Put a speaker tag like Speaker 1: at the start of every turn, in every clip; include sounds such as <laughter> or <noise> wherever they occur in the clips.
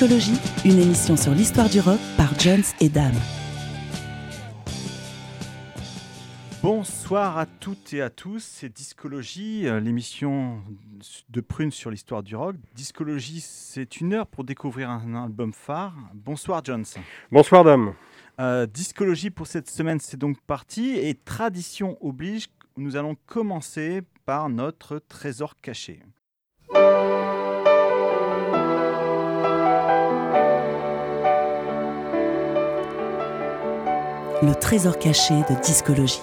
Speaker 1: Discologie, une émission sur l'histoire du rock par Jones et Dame.
Speaker 2: Bonsoir à toutes et à tous, c'est Discologie, euh, l'émission de Prune sur l'histoire du rock. Discologie, c'est une heure pour découvrir un album phare. Bonsoir Jones.
Speaker 3: Bonsoir Dame.
Speaker 2: Euh, Discologie pour cette semaine, c'est donc parti et tradition oblige, nous allons commencer par notre trésor caché.
Speaker 1: Le trésor caché de discologie.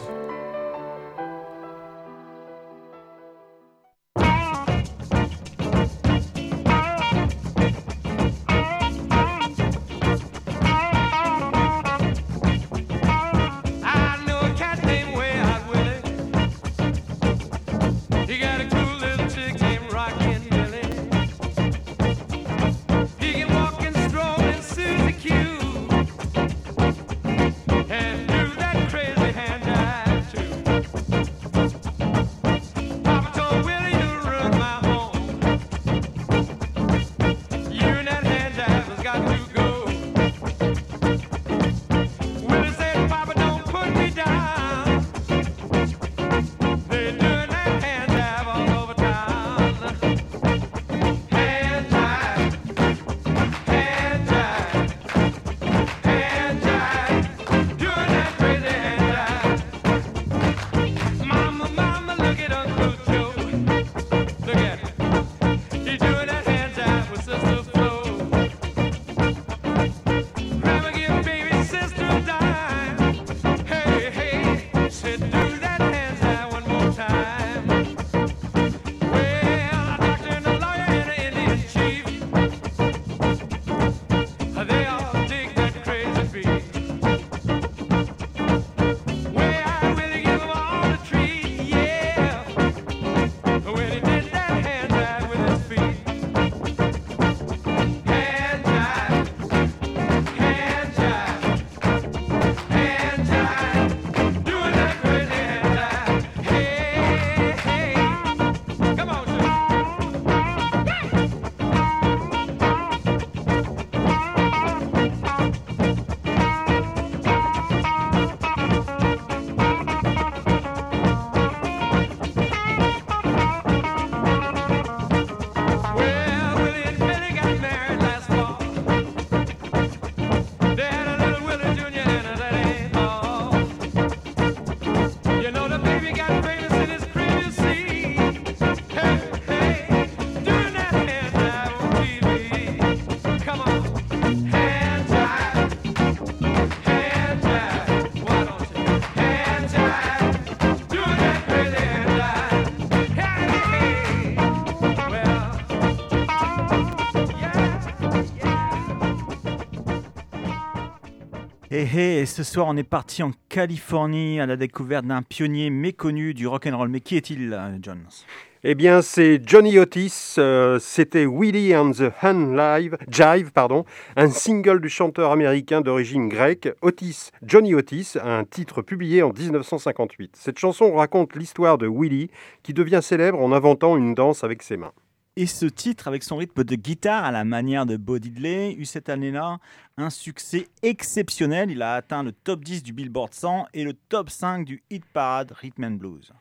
Speaker 2: Et, et ce soir, on est parti en Californie à la découverte d'un pionnier méconnu du rock and roll. Mais qui est-il, euh, Jones?
Speaker 3: Eh bien, c'est Johnny Otis. euh, C'était Willie and the Hun Live, Jive, pardon, un single du chanteur américain d'origine grecque, Otis, Johnny Otis, un titre publié en 1958. Cette chanson raconte l'histoire de Willie qui devient célèbre en inventant une danse avec ses mains.
Speaker 2: Et ce titre, avec son rythme de guitare à la manière de Bo Diddley, eut cette année-là un succès exceptionnel. Il a atteint le top 10 du Billboard 100 et le top 5 du Hit Parade Rhythm and Blues.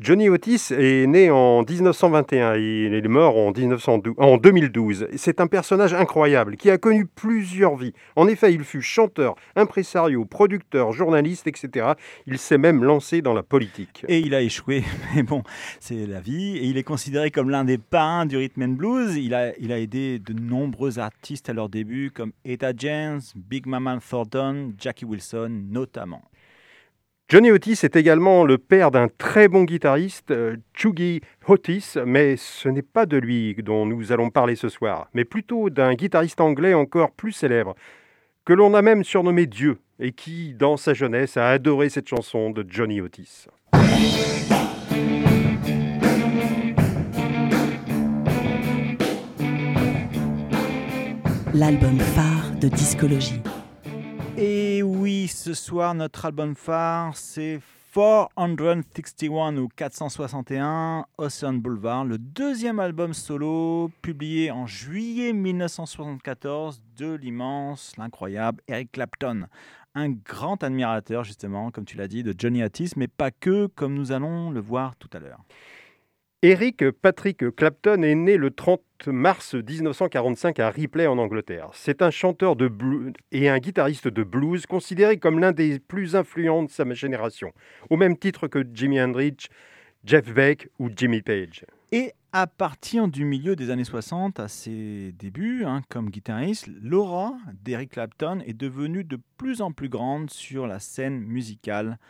Speaker 3: Johnny Otis est né en 1921 et il est mort en, 1912 en 2012. C'est un personnage incroyable qui a connu plusieurs vies. En effet, il fut chanteur, impresario, producteur, journaliste, etc. Il s'est même lancé dans la politique.
Speaker 2: Et il a échoué, <laughs> mais bon, c'est la vie. Et il est considéré comme l'un des parrains du rhythm and blues. Il a, il a aidé de nombreux artistes à leur début, comme Etta James, Big Mama Thornton, Jackie Wilson notamment.
Speaker 3: Johnny Otis est également le père d'un très bon guitariste, euh, Chugi Otis, mais ce n'est pas de lui dont nous allons parler ce soir, mais plutôt d'un guitariste anglais encore plus célèbre, que l'on a même surnommé Dieu, et qui, dans sa jeunesse, a adoré cette chanson de Johnny Otis.
Speaker 1: L'album phare de discologie.
Speaker 2: Et oui, ce soir, notre album phare, c'est 461 ou 461 Ocean Boulevard, le deuxième album solo publié en juillet 1974 de l'immense, l'incroyable Eric Clapton. Un grand admirateur, justement, comme tu l'as dit, de Johnny Otis, mais pas que, comme nous allons le voir tout à l'heure.
Speaker 3: Eric Patrick Clapton est né le 30 mars 1945 à Ripley en Angleterre. C'est un chanteur de blues et un guitariste de blues considéré comme l'un des plus influents de sa génération, au même titre que Jimi Hendrix, Jeff Beck ou Jimmy Page.
Speaker 2: Et à partir du milieu des années 60, à ses débuts hein, comme guitariste, l'aura d'Eric Clapton est devenue de plus en plus grande sur la scène musicale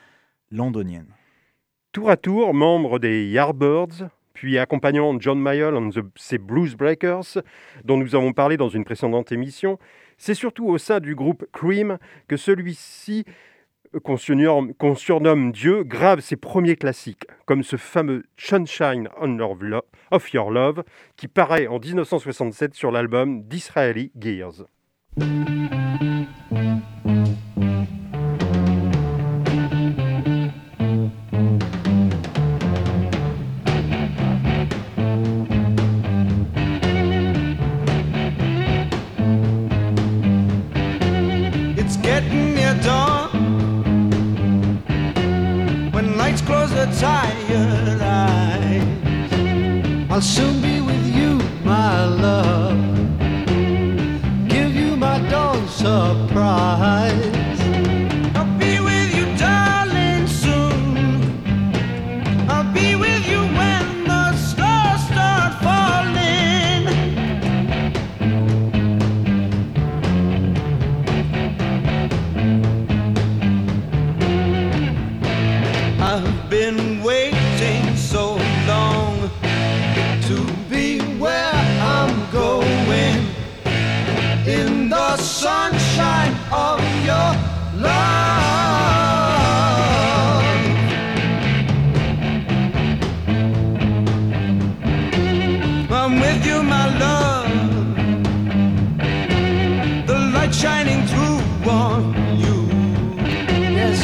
Speaker 2: londonienne.
Speaker 3: Tour à tour, membre des Yardbirds, puis accompagnant John Mayall and the, ses Blues Breakers, dont nous avons parlé dans une précédente émission, c'est surtout au sein du groupe Cream que celui-ci, euh, qu'on surnomme, Dieu, grave ses premiers classiques, comme ce fameux Sunshine of Your Love, qui paraît en 1967 sur l'album d'Israeli Gears.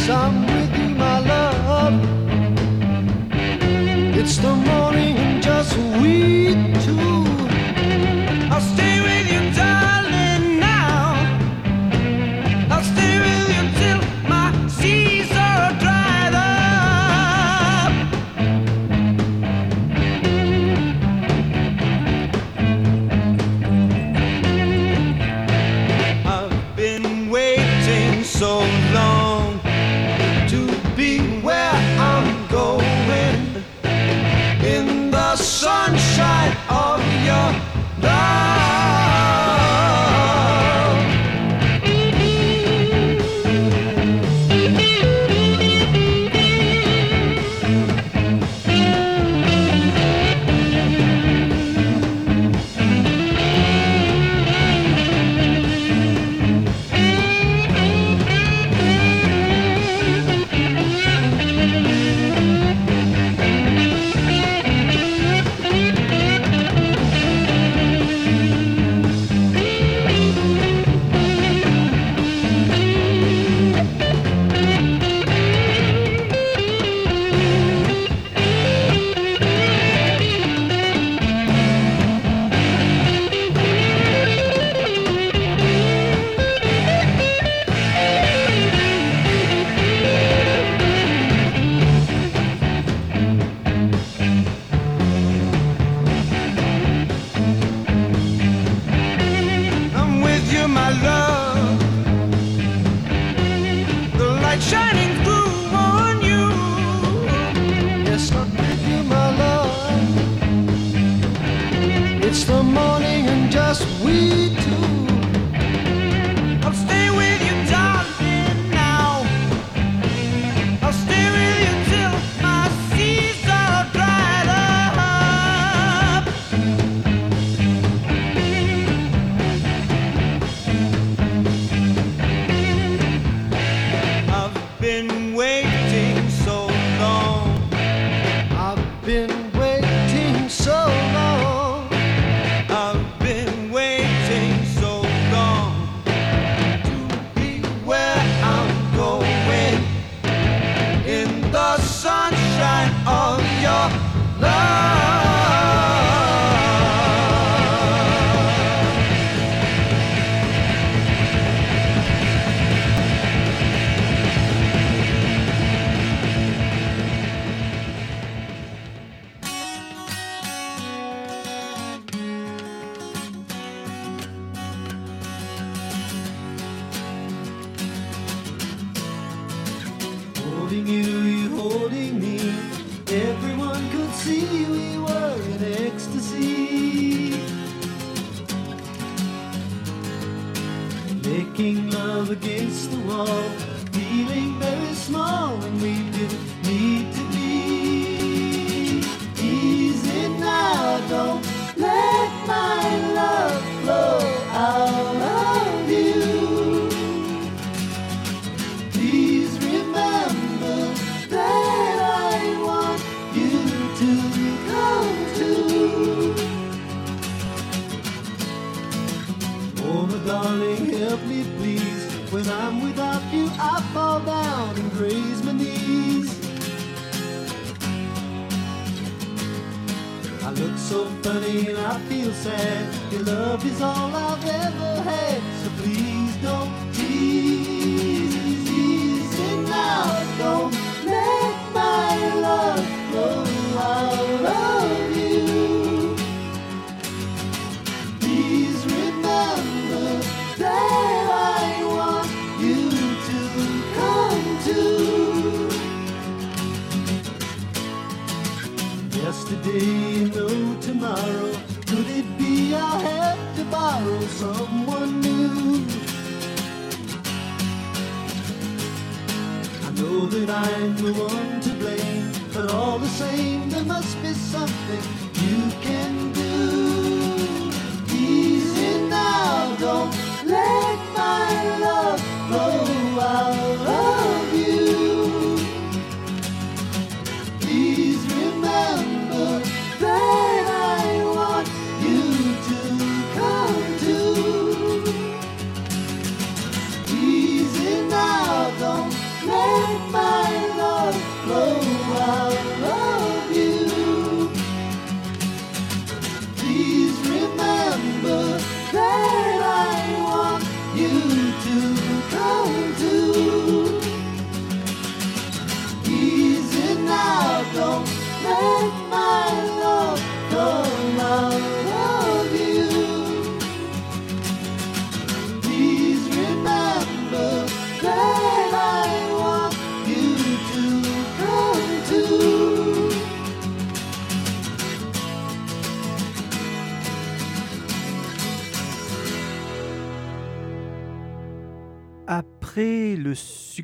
Speaker 4: some love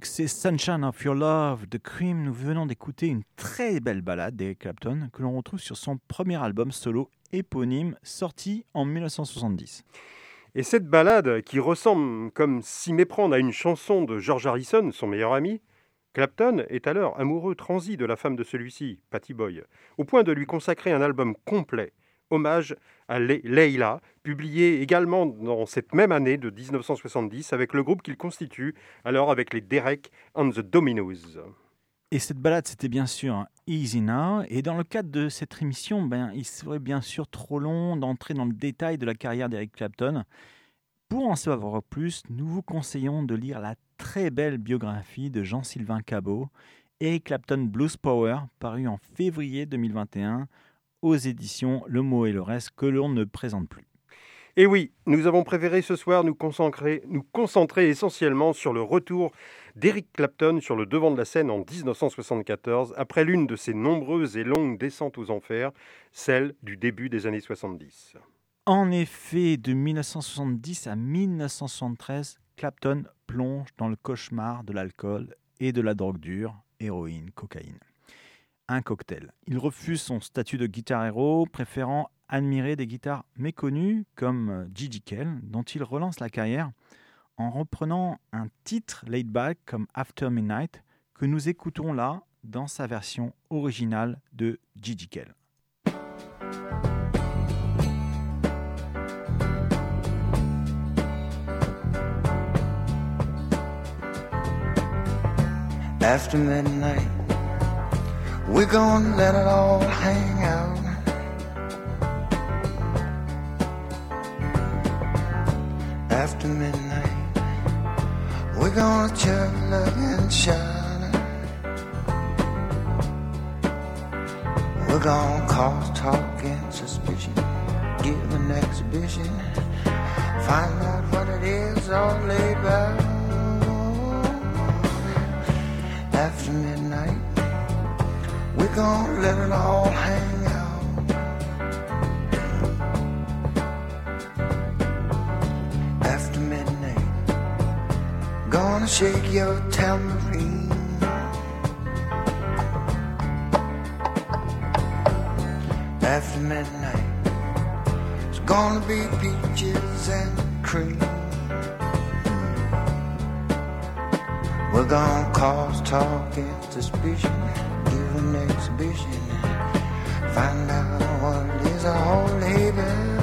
Speaker 2: succès Sunshine of Your Love de Cream, nous venons d'écouter une très belle ballade d'Eric Clapton que l'on retrouve sur son premier album solo éponyme sorti en 1970.
Speaker 3: Et cette ballade, qui ressemble comme s'y méprendre à une chanson de George Harrison, son meilleur ami, Clapton est alors amoureux transi de la femme de celui-ci, Patty Boy, au point de lui consacrer un album complet, hommage à Le- Leila, publié également dans cette même année de 1970 avec le groupe qu'il constitue, alors avec les Derek and the Dominos.
Speaker 2: Et cette balade, c'était bien sûr Easy Now. Et dans le cadre de cette émission, ben, il serait bien sûr trop long d'entrer dans le détail de la carrière d'Eric Clapton. Pour en savoir plus, nous vous conseillons de lire la très belle biographie de Jean-Sylvain Cabot, Eric Clapton Blues Power, paru en février 2021 aux éditions Le Mot et le Reste, que l'on ne présente plus.
Speaker 3: Et oui, nous avons préféré ce soir nous concentrer, nous concentrer essentiellement sur le retour d'Eric Clapton sur le devant de la scène en 1974, après l'une de ses nombreuses et longues descentes aux enfers, celle du début des années 70.
Speaker 2: En effet, de 1970 à 1973, Clapton plonge dans le cauchemar de l'alcool et de la drogue dure, héroïne, cocaïne. Un cocktail. Il refuse son statut de guitar héros, préférant admirer des guitares méconnues comme Gigi Kell, dont il relance la carrière en reprenant un titre laid back comme After Midnight que nous écoutons là dans sa version originale de Gigi Kell.
Speaker 5: We're gonna let it all hang out. After midnight, we're gonna chug and shine. We're gonna cause talk and suspicion, give an exhibition, find out what it is all about. after midnight. We're gonna let it all hang out. After midnight, gonna shake your tambourine. After midnight, it's gonna be peaches and cream. We're gonna cause talk and suspicion, ambition. Find out what is a whole haven.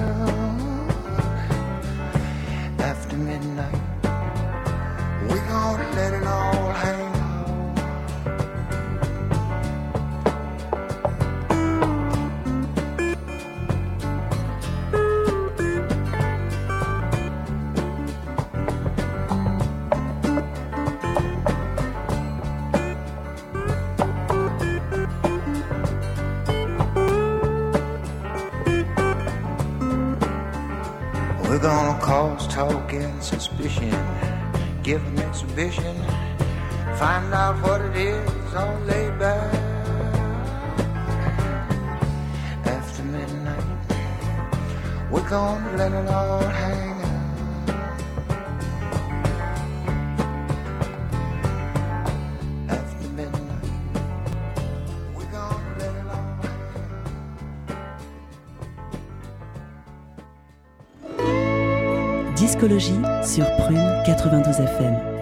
Speaker 5: Suspicion, give an exhibition, find out what it is. On laid back. After midnight, we're gonna let it all hang
Speaker 6: Discologie sur Prune 92 FM.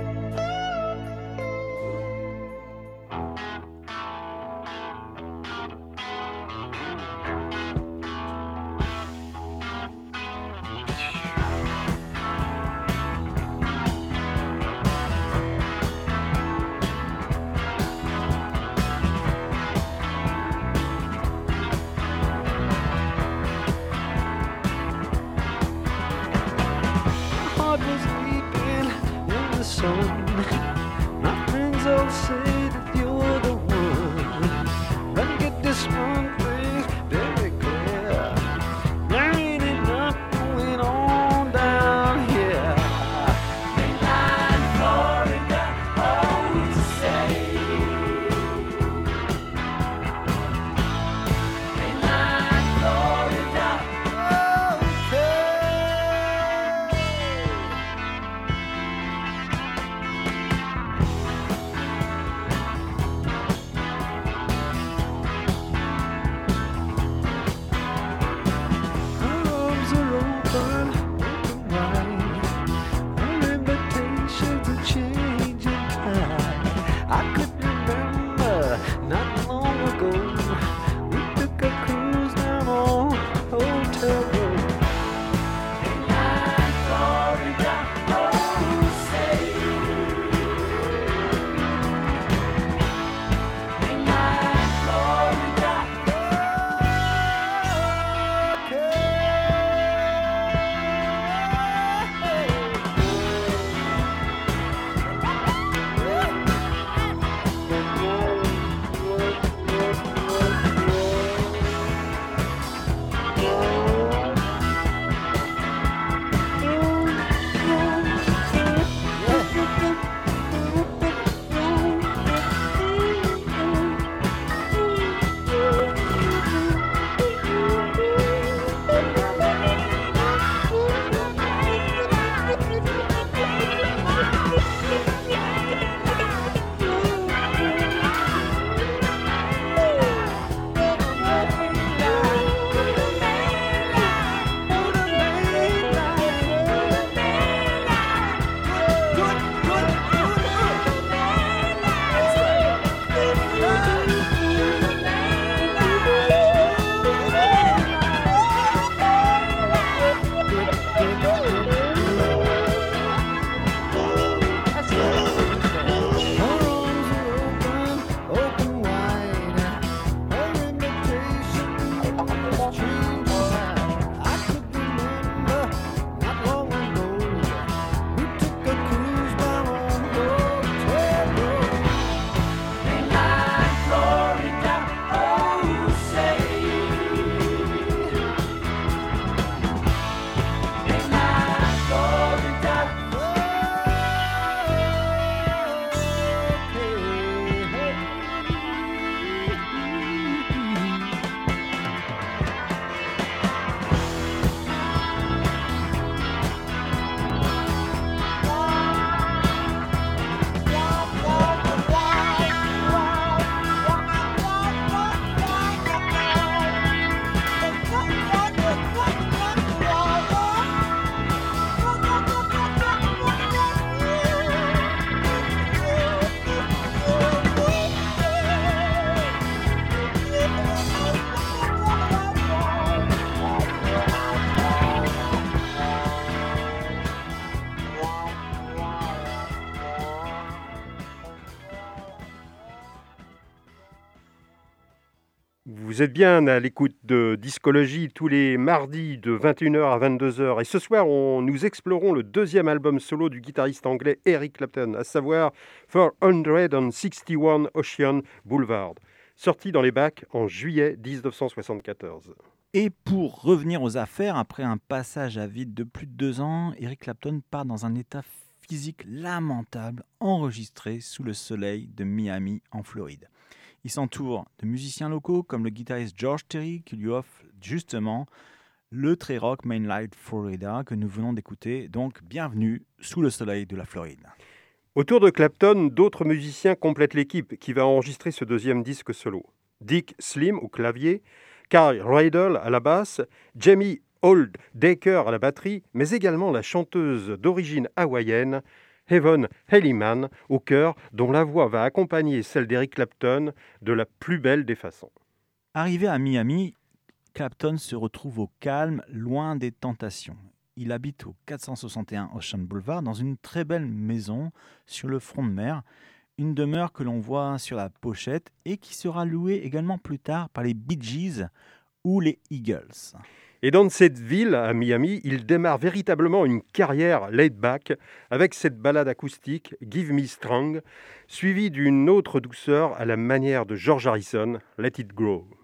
Speaker 6: Vous êtes bien à l'écoute de Discologie tous les mardis de 21h à 22h. Et ce soir, nous explorons le deuxième album solo du guitariste anglais Eric Clapton, à savoir 461 Ocean Boulevard, sorti dans les bacs en juillet 1974.
Speaker 2: Et pour revenir aux affaires, après un passage à vide de plus de deux ans, Eric Clapton part dans un état physique lamentable, enregistré sous le soleil de Miami en Floride. Il s'entoure de musiciens locaux comme le guitariste George Terry qui lui offre justement le très rock Mainlight Florida que nous venons d'écouter. Donc bienvenue sous le soleil de la Floride.
Speaker 6: Autour de Clapton, d'autres musiciens complètent l'équipe qui va enregistrer ce deuxième disque solo. Dick Slim au clavier, Carl Riddle à la basse, Jamie Old Daker à la batterie, mais également la chanteuse d'origine hawaïenne Heaven Hellyman au chœur, dont la voix va accompagner celle d'Eric Clapton de la plus belle des façons.
Speaker 2: Arrivé à Miami, Clapton se retrouve au calme, loin des tentations. Il habite au 461 Ocean Boulevard dans une très belle maison sur le front de mer, une demeure que l'on voit sur la pochette et qui sera louée également plus tard par les Bee Gees ou les Eagles.
Speaker 6: Et dans cette ville, à Miami, il démarre véritablement une carrière laid back avec cette balade acoustique Give Me Strong, suivie d'une autre douceur à la manière de George Harrison, Let It Grow.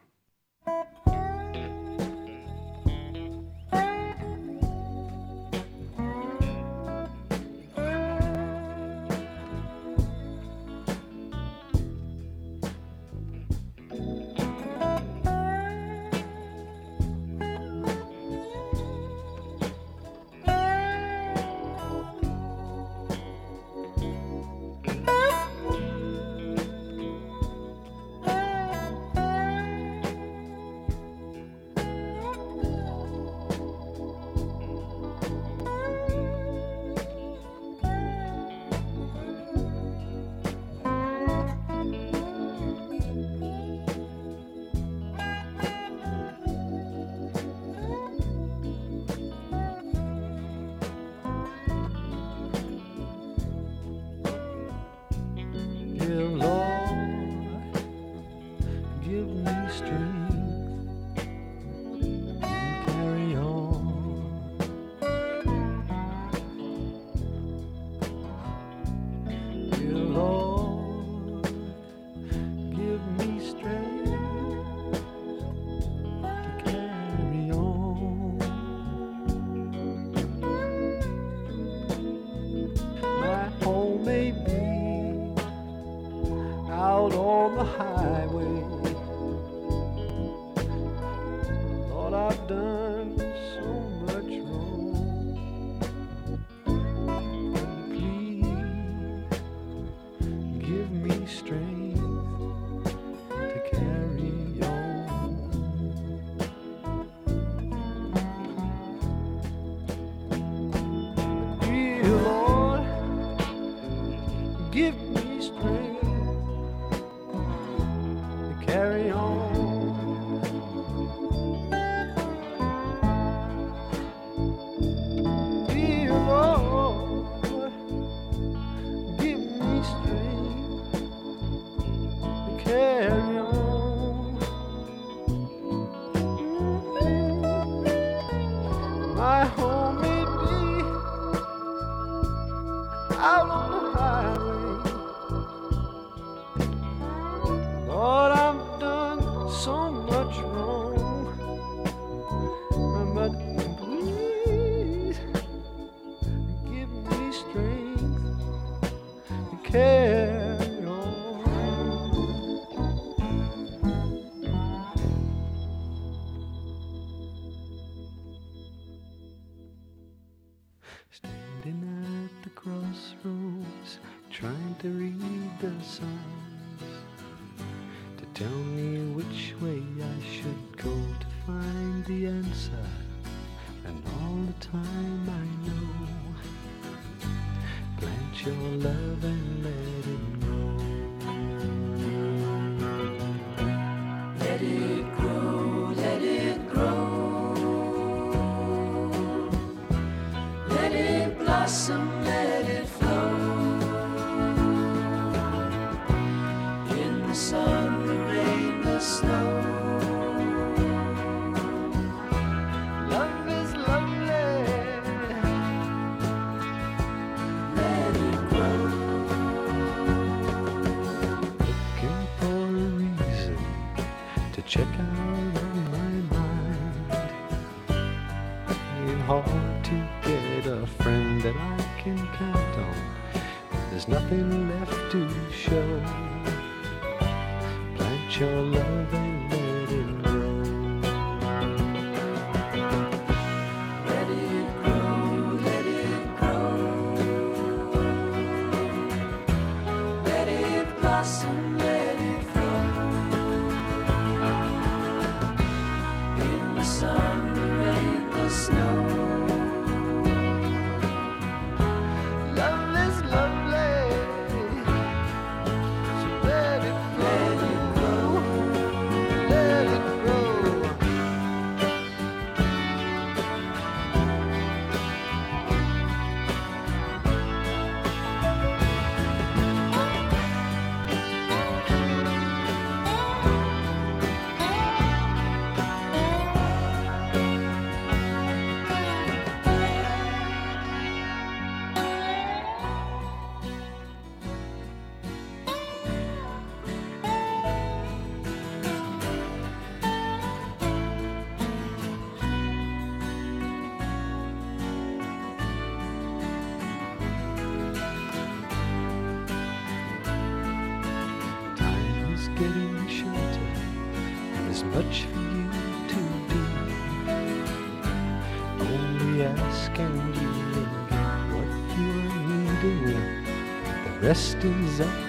Speaker 6: destinies up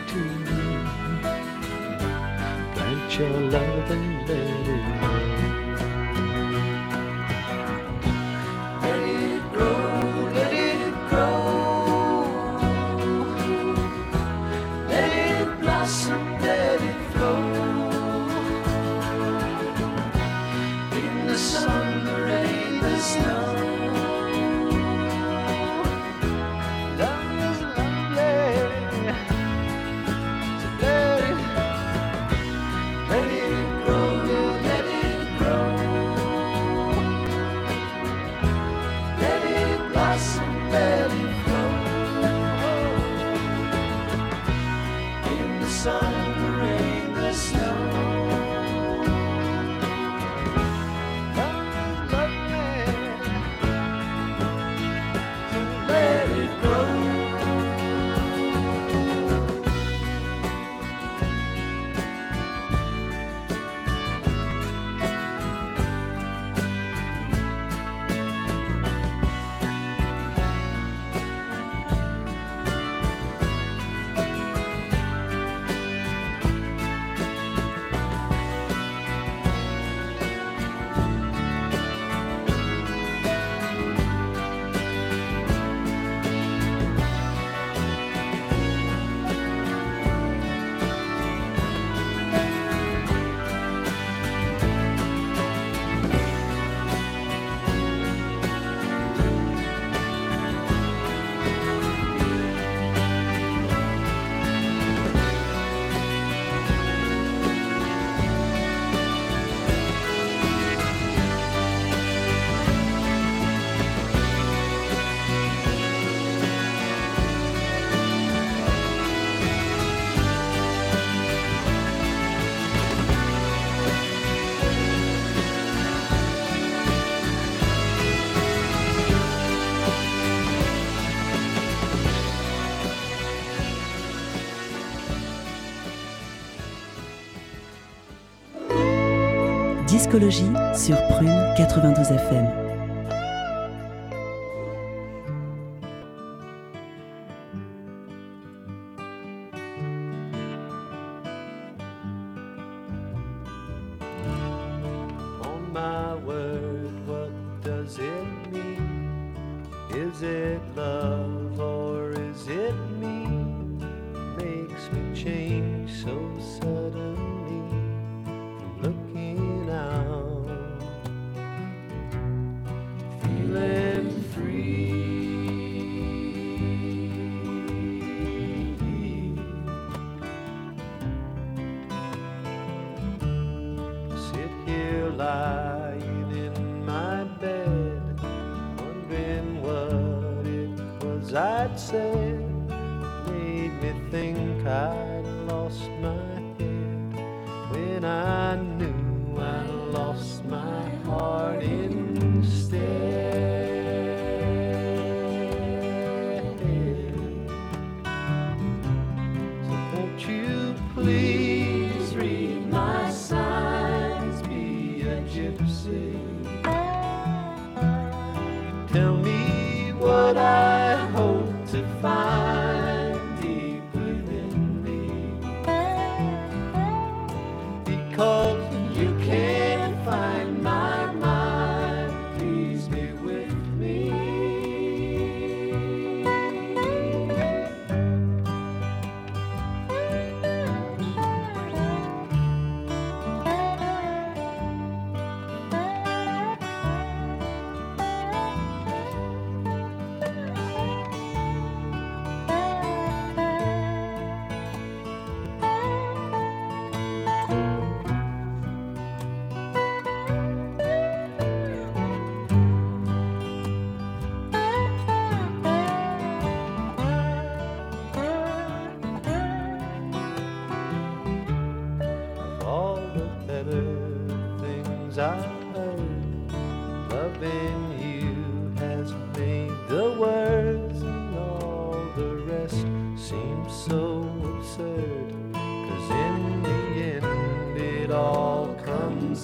Speaker 1: Sur Prune 92 FM.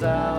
Speaker 6: Out,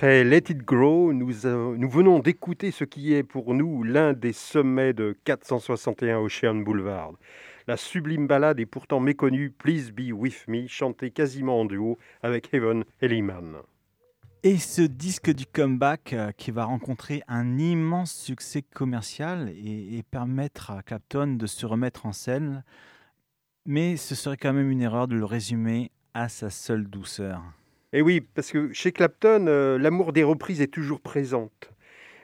Speaker 3: Après Let It Grow, nous, euh, nous venons d'écouter ce qui est pour nous l'un des sommets de 461 Ocean Boulevard. La sublime ballade est pourtant méconnue Please Be With Me, chantée quasiment en duo avec Heaven et Lehman.
Speaker 2: Et ce disque du comeback euh, qui va rencontrer un immense succès commercial et, et permettre à Clapton de se remettre en scène. Mais ce serait quand même une erreur de le résumer à sa seule douceur.
Speaker 3: Et oui, parce que chez Clapton, euh, l'amour des reprises est toujours présente.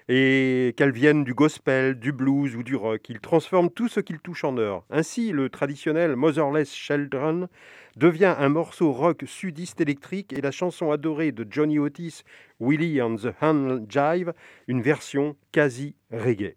Speaker 3: Et qu'elles viennent du gospel, du blues ou du rock, il transforme tout ce qu'il touche en or. Ainsi, le traditionnel Motherless Children devient un morceau rock sudiste électrique et la chanson adorée de Johnny Otis, Willie and the Hand Jive, une version quasi reggae.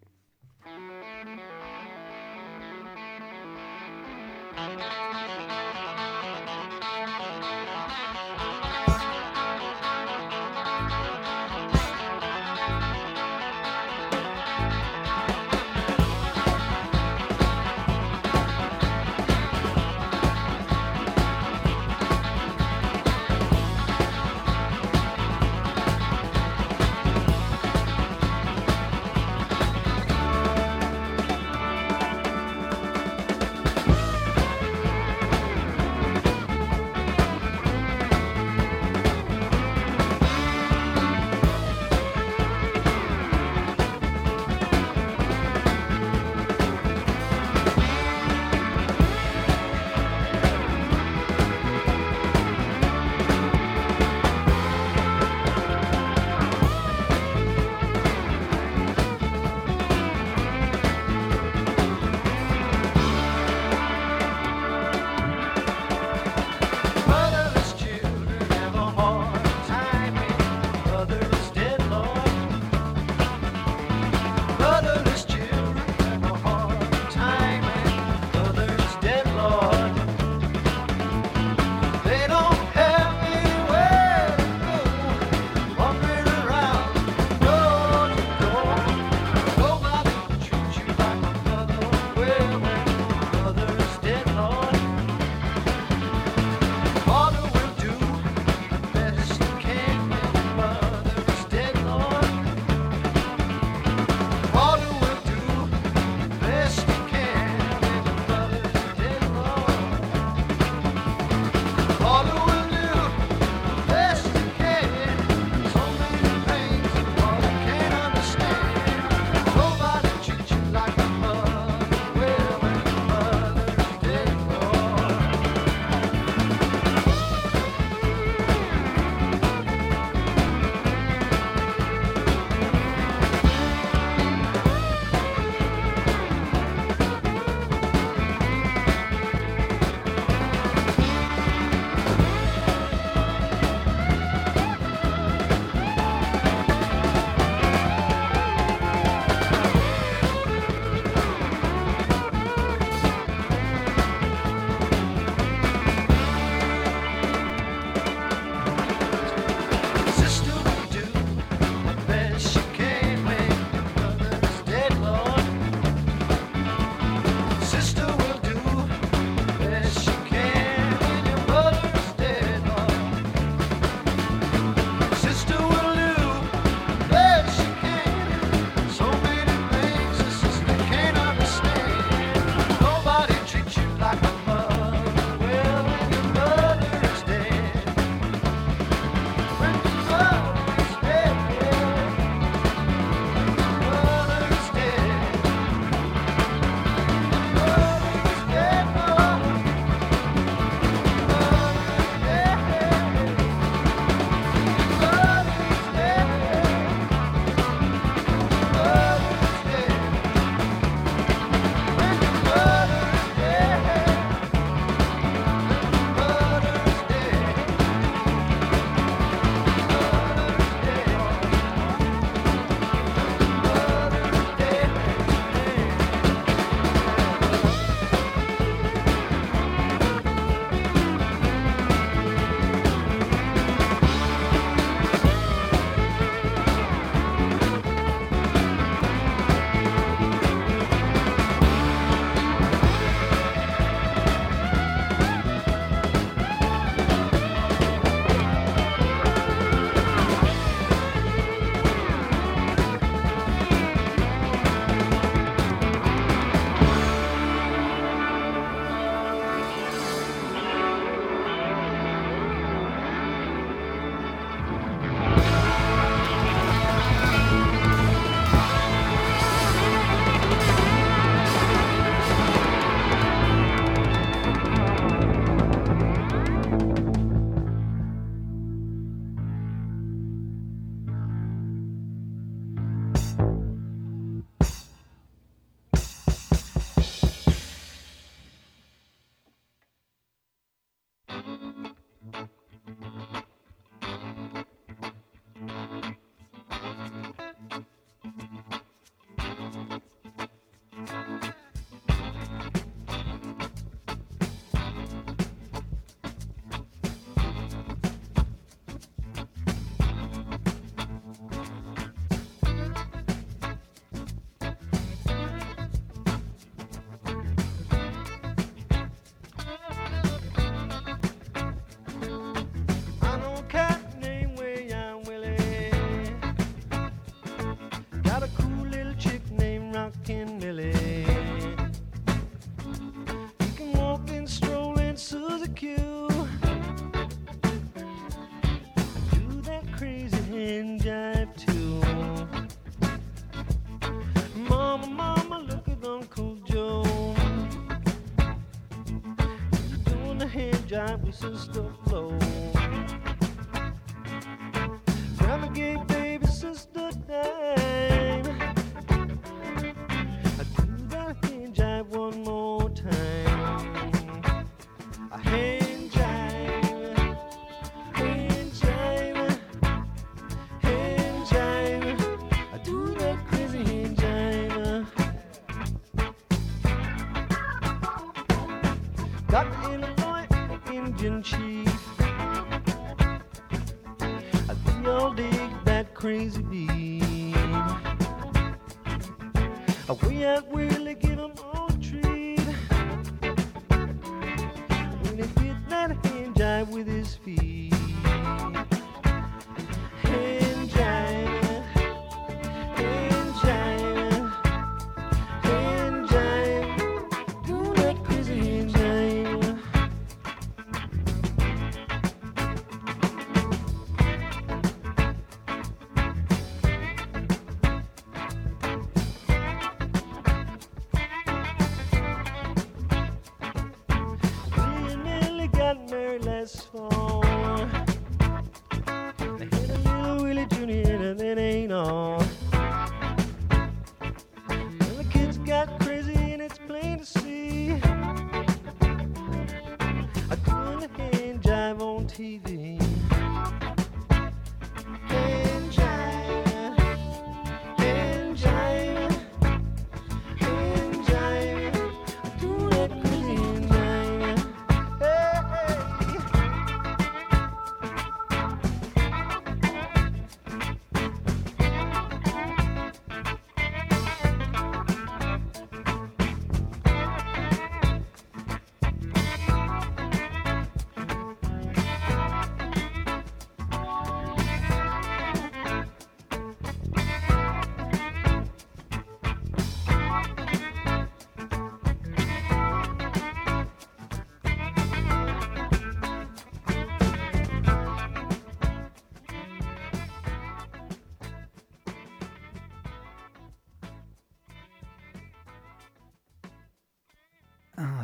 Speaker 6: Hand job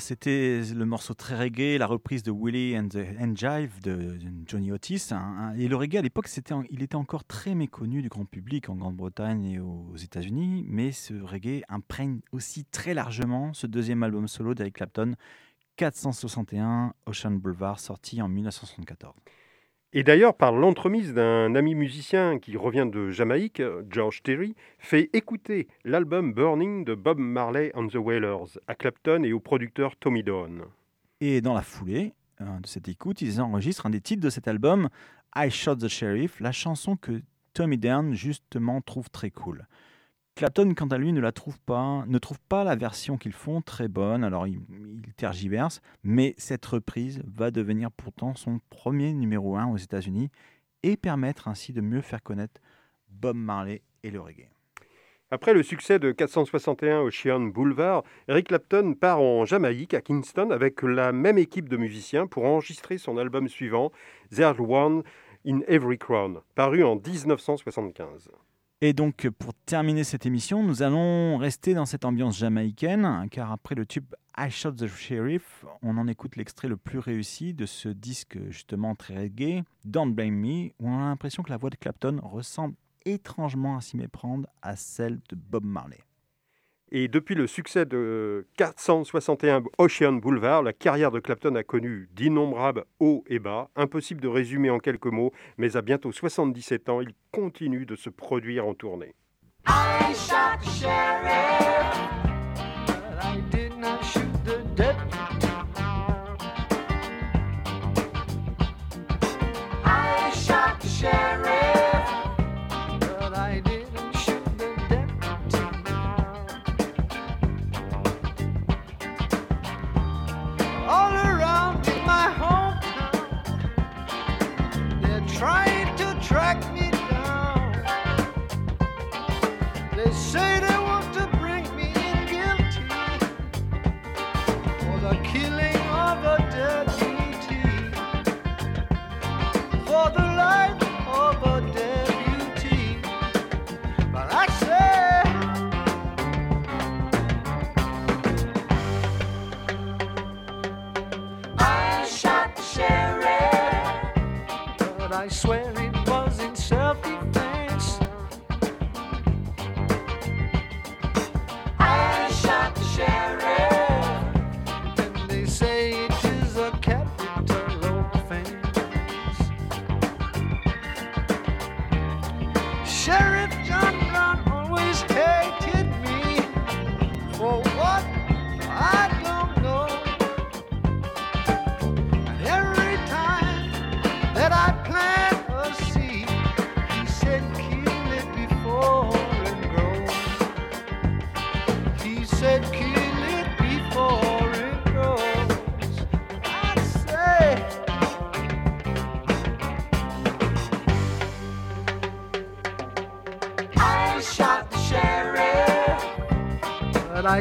Speaker 2: C'était le morceau très reggae, la reprise de Willie and the and Jive de, Johnny Otis. hein, hein. Et le reggae à l'époque, il était encore très méconnu du grand public en Grande-Bretagne et aux États-Unis. Mais ce reggae imprègne aussi très largement ce deuxième album solo d'Eric Clapton, 461 Ocean Boulevard, sorti en 1974.
Speaker 3: Et d'ailleurs, par l'entremise d'un ami musicien qui revient de Jamaïque, George Terry, fait écouter l'album Burning de Bob Marley and the Wailers à Clapton et au producteur Tommy Dawn.
Speaker 2: Et dans la foulée euh, de cette écoute, ils enregistrent un des titres de cet album, I Shot the Sheriff, la chanson que Tommy Dern justement trouve très cool. Clapton, quant à lui, ne la trouve pas, ne trouve pas la version qu'ils font très bonne. Alors il, tergiverse, mais cette reprise va devenir pourtant son premier numéro 1 aux États-Unis et permettre ainsi de mieux faire connaître Bob Marley et le reggae.
Speaker 3: Après le succès de 461 Ocean Boulevard, Eric Clapton part en Jamaïque, à Kingston, avec la même équipe de musiciens pour enregistrer son album suivant, There's One in Every Crown, paru en 1975.
Speaker 2: Et donc, pour terminer cette émission, nous allons rester dans cette ambiance jamaïcaine, car après le tube I Shot the Sheriff, on en écoute l'extrait le plus réussi de ce disque justement très reggae, Don't Blame Me, où on a l'impression que la voix de Clapton ressemble étrangement à s'y méprendre à celle de Bob Marley.
Speaker 3: Et depuis le succès de 461 Ocean Boulevard, la carrière de Clapton a connu d'innombrables hauts et bas. Impossible de résumer en quelques mots, mais à bientôt 77 ans, il continue de se produire en tournée.
Speaker 6: I swear.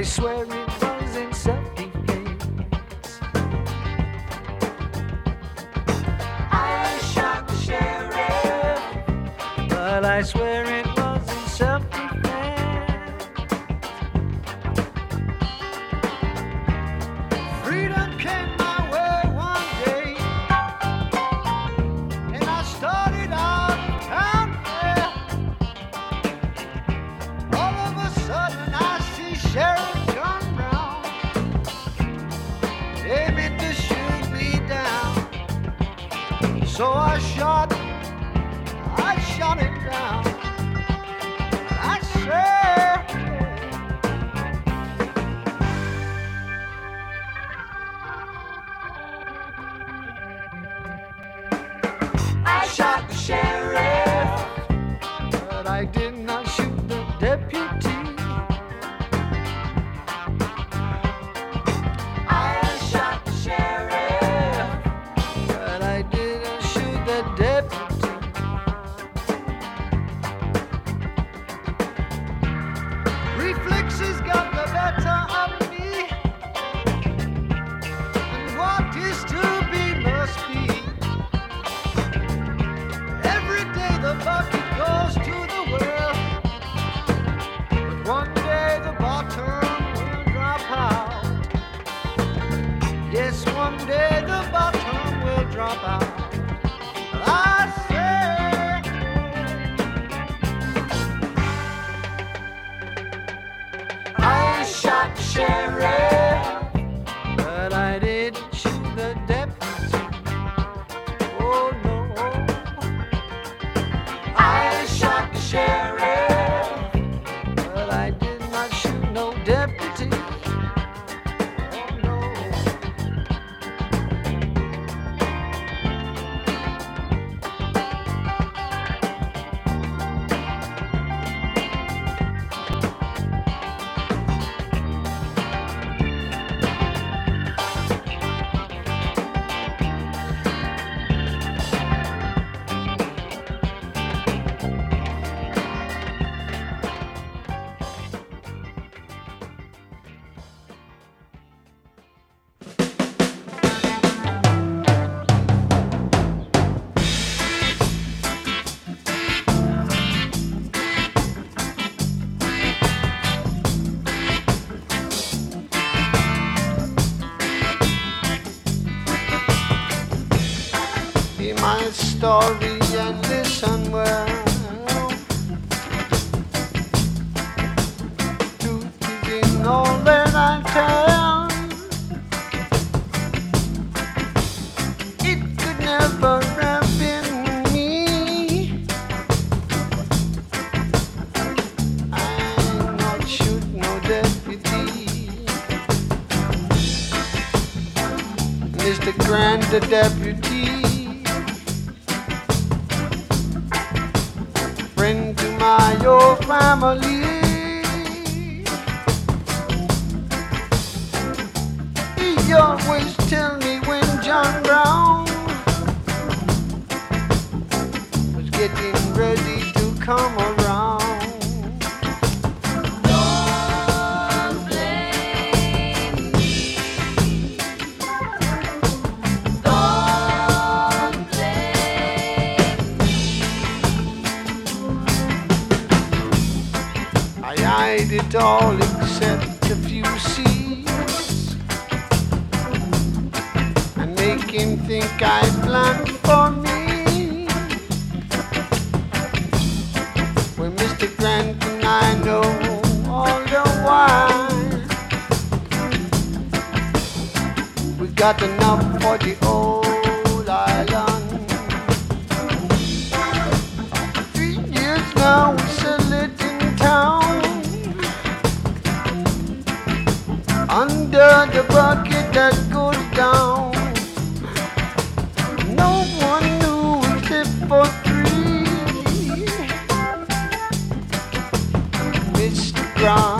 Speaker 6: swear Be my story and listen well. To giving all that I can, it could never have been me. I not deputy. Mr. Grand Deputy. strong.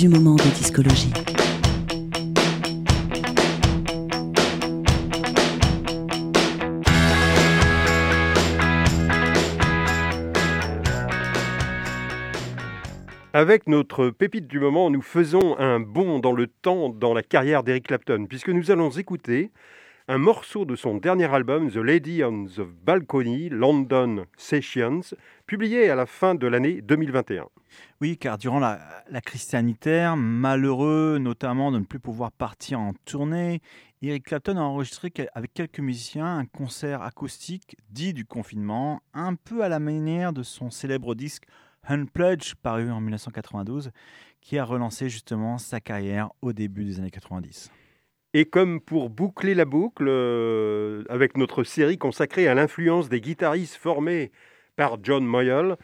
Speaker 6: Du moment de discologie.
Speaker 3: Avec notre pépite du moment, nous faisons un bond dans le temps dans la carrière d'Eric Clapton, puisque nous allons écouter un morceau de son dernier album, The Lady on the Balcony, London Sessions, publié à la fin de l'année 2021.
Speaker 2: Oui, car durant la, la crise sanitaire, malheureux notamment de ne plus pouvoir partir en tournée, Eric Clapton a enregistré avec quelques musiciens un concert acoustique dit du confinement, un peu à la manière de son célèbre disque Unplugged, paru en 1992, qui a relancé justement sa carrière au début des années 90.
Speaker 3: Et comme pour boucler la boucle, euh, avec notre série consacrée à l'influence des guitaristes formés par John Moyle,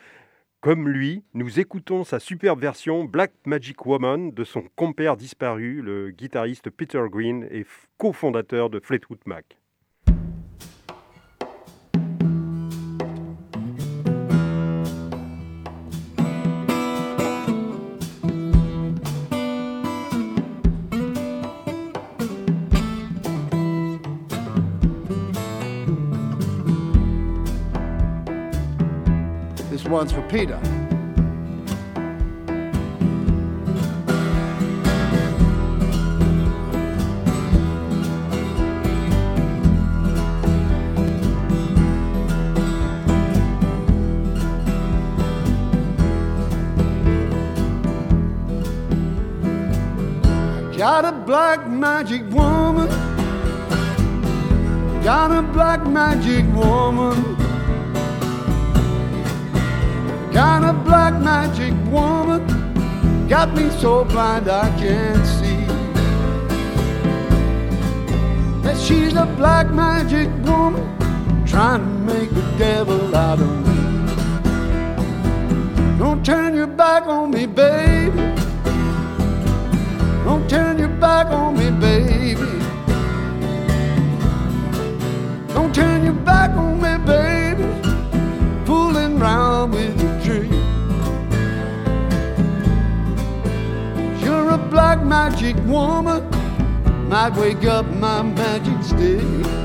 Speaker 3: comme lui, nous écoutons sa superbe version Black Magic Woman de son compère disparu, le guitariste Peter Green et cofondateur de Fleetwood Mac.
Speaker 4: One's for Peter. Got a black magic woman. Got a black magic woman. Got a black magic woman. Got me so blind I can't see. That she's a black magic woman. Trying to make the devil out of me. Don't turn your back on me, baby. Don't turn your back on me, baby. Magic woman. Might wake up my magic stick.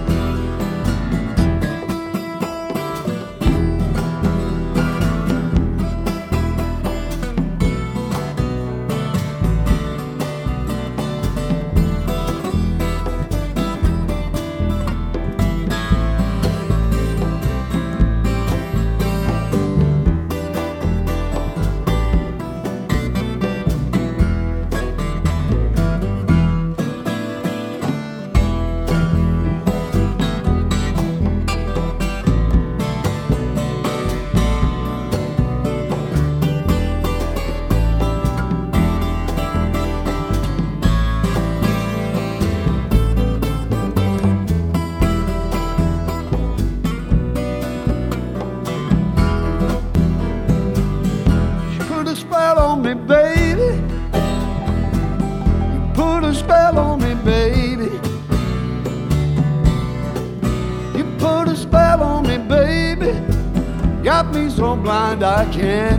Speaker 2: can.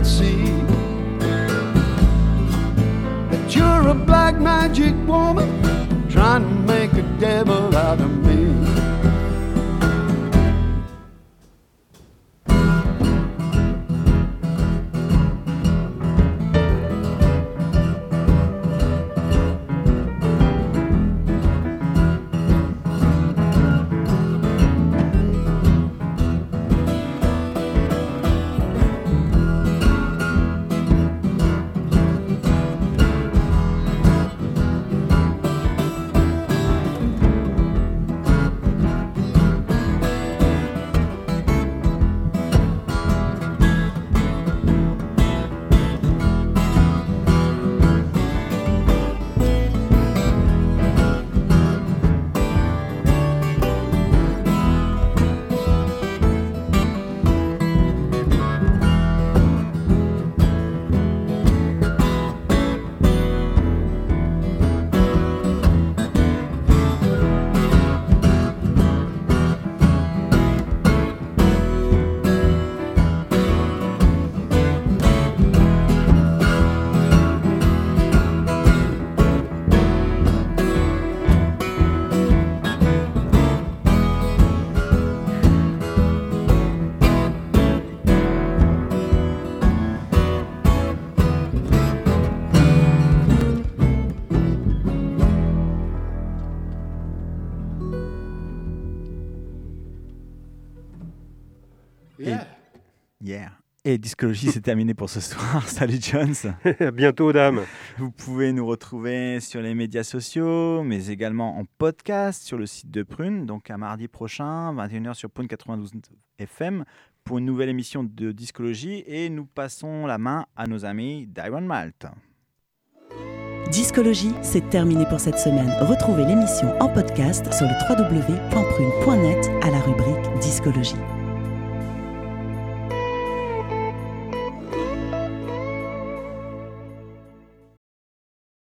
Speaker 2: Et Discologie, c'est terminé pour ce soir. <laughs> Salut Jones. <laughs>
Speaker 3: À bientôt, dame.
Speaker 2: Vous pouvez nous retrouver sur les médias sociaux, mais également en podcast sur le site de Prune. Donc à mardi prochain, 21h sur Prune 92 FM, pour une nouvelle émission de Discologie. Et nous passons la main à nos amis d'Iron Malt.
Speaker 7: Discologie, c'est terminé pour cette semaine. Retrouvez l'émission en podcast sur le www.prune.net à la rubrique Discologie.